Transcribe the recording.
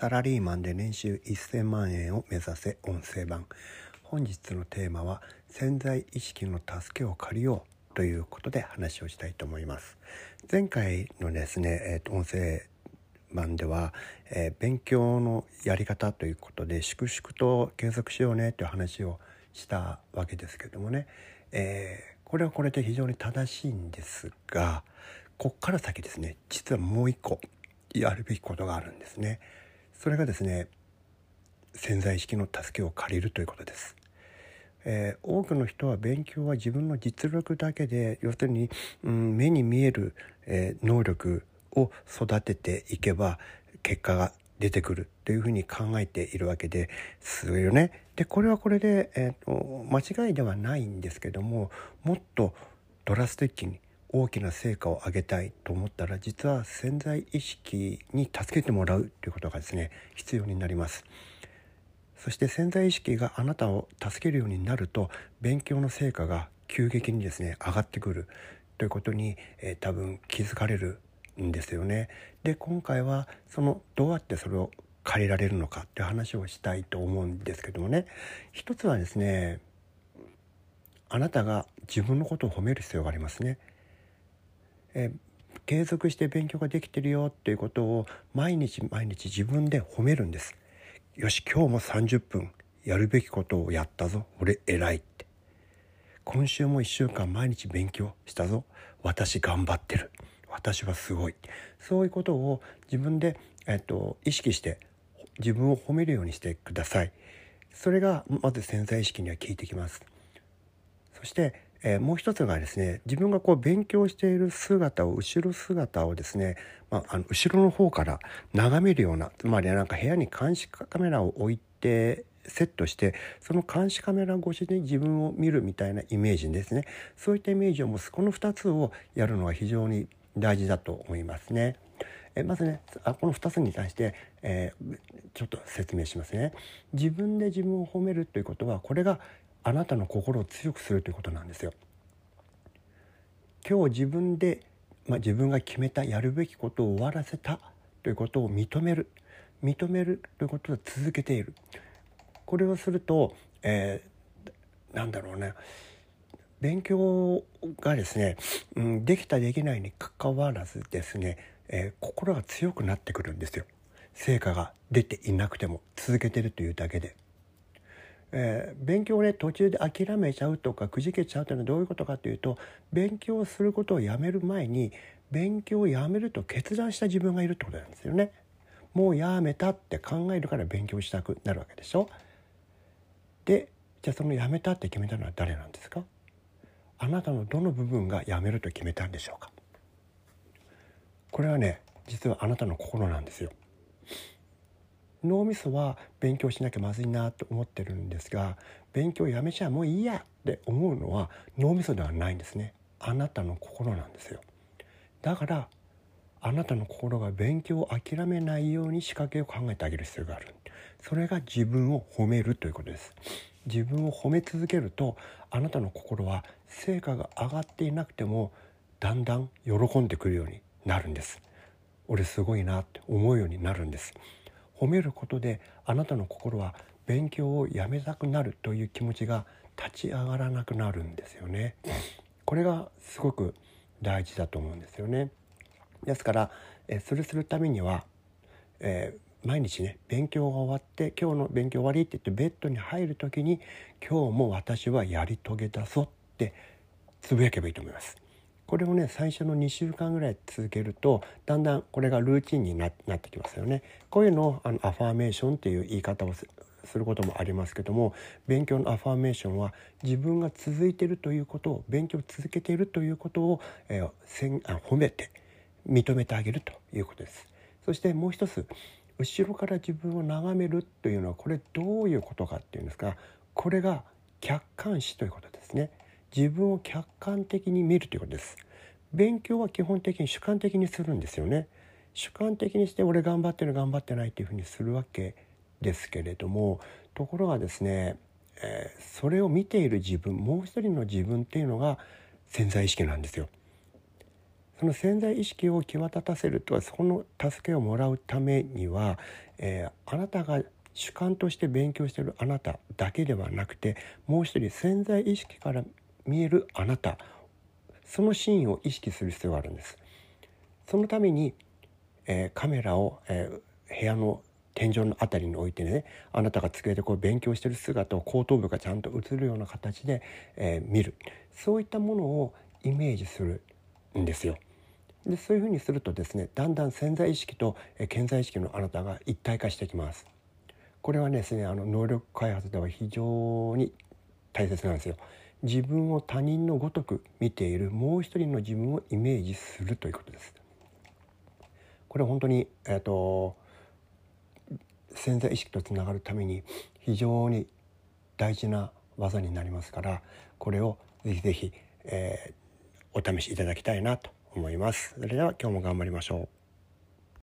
サラリーマンで年収1000万円を目指せ音声版。本日のテーマは潜在意識の助けを借りようということで話をしたいと思います。前回のですね、えー、と音声版では、えー、勉強のやり方ということで粛々と継続しようねという話をしたわけですけどもね、えー、これはこれで非常に正しいんですがこっから先ですね実はもう一個やるべきことがあるんですね。それがですね潜在意識の助けを借りるということです。えー、多くの人は勉強は自分の実力だけで要するに、うん、目に見える、えー、能力を育てていけば結果が出てくるというふうに考えているわけですよね。でこれはこれで、えーと、間違いではないんですけどももっとドラスティックに大きな成果を上げたいと思ったら実は潜在意識に助けてもらうということがですね必要になります。そして潜在意識があなたを助けるようになると勉強の成果が急激にですね上がってくるということに、えー、多分気づかれるんですよね。で今回はそのどうやってそれを借りられるのかっていう話をしたいと思うんですけどもね。一つはですねあなたが自分のことを褒める必要がありますね。え継続して勉強ができてるよっていうことを毎日毎日自分で褒めるんです。よし今日も30分やるべきことをやったぞ。俺偉いって。今週も1週間毎日勉強したぞ。私頑張ってる。私はすごい。そういうことを自分で、えっと、意識して自分を褒めるようにしてください。それがまず潜在意識には効いてきます。そしてえー、もう一つがですね自分がこう勉強している姿を後ろ姿をですね、まあ、あの後ろの方から眺めるようなつまりなんか部屋に監視カメラを置いてセットしてその監視カメラ越しで自分を見るみたいなイメージですねそういったイメージを持つこの2つをやるのは非常に大事だと思いますね。えまずねあこの2つに対して、えー、ちょっと説明しますね。自分で自分を褒めるということはこれがあなたの心を強くするということなんですよ。今日自分で、まあ、自分が決めたやるべきことを終わらせたということを認める認めるということを続けているこれをすると、えー、なんだろうね勉強がですね、うん、できたできないにかかわらずですね、えー、心が強くなってくるんですよ成果が出ていなくても続けてるというだけで。えー、勉強をね途中で諦めちゃうとかくじけちゃうというのはどういうことかというと勉強することをやめる前に勉強をやめると決断した自分がいるってことなんですよね。もうやめたって考えるから勉強したくなるわけでしょ。でじゃあそのやめたって決めたのは誰なんですか？あなたのどの部分がやめると決めたんでしょうか？これはね実はあなたの心なんですよ。脳みそは勉強しなきゃまずいなと思ってるんですが勉強やめちゃもういいやって思うのは脳みそではないんですね。あなたの心なんですよ。だからあなたの心が勉強を諦めないように仕掛けを考えてあげる必要がある。それが自分を褒めるということです自分を褒め続けるとあなたの心は成果が上がっていなくてもだんだん喜んでくるようになるんです俺すごいなって思うようになるんです褒めることであなたの心は勉強をやめたくなるという気持ちが立ち上がらなくなるんですよね。これがすごく大事だと思うんですよね。ですからえそれするためには、えー、毎日ね勉強が終わって今日の勉強終わりって言ってベッドに入る時に今日も私はやり遂げたぞってつぶやけばいいと思います。これをね最初の2週間ぐらい続けるとだんだんこれがルーチンになってきますよね。こういうのをあのアファーメーションっていう言い方をすることもありますけども勉強のアファーメーションは自分が続いているということを勉強を続けているということを、えー、せんあ褒めて認めてあげるということです。そしてもう一つ後ろから自分を眺めるというのはこれどういうことかっていうんですかこれが客観視ということですね。自分を客観的に見るということです。勉強は基本的に主観的にするんですよね。主観的にして俺頑張ってる頑張ってないっていうふうにするわけですけれどもところがですね、えー、それを見ている自分もう一人の自分っていうのが潜在意識なんですよ。その潜在意識を際立たせるとはその助けをもらうためには、えー、あなたが主観として勉強しているあなただけではなくてもう一人潜在意識から見えるあなたそのシーンを意識する必要があるんです。そのために、えー、カメラを、えー、部屋の天井の辺りに置いてねあなたが机でこう勉強してる姿を後頭部がちゃんと映るような形で、えー、見るそういったものをイメージするんですよ。でそういうふうにするとですねだんだん潜在意識と、えー、潜在意識のあなたが一体化してきます。これはですねあの能力開発では非常に大切なんですよ。自分を他人のごとく見ているもう一人の自分をイメージするということです。これは本当に、えーと潜在意識とつながるために非常に大事な技になりますからこれをぜひぜひ、えー、お試しいただきたいなと思います。それでは今日も頑張りましょう。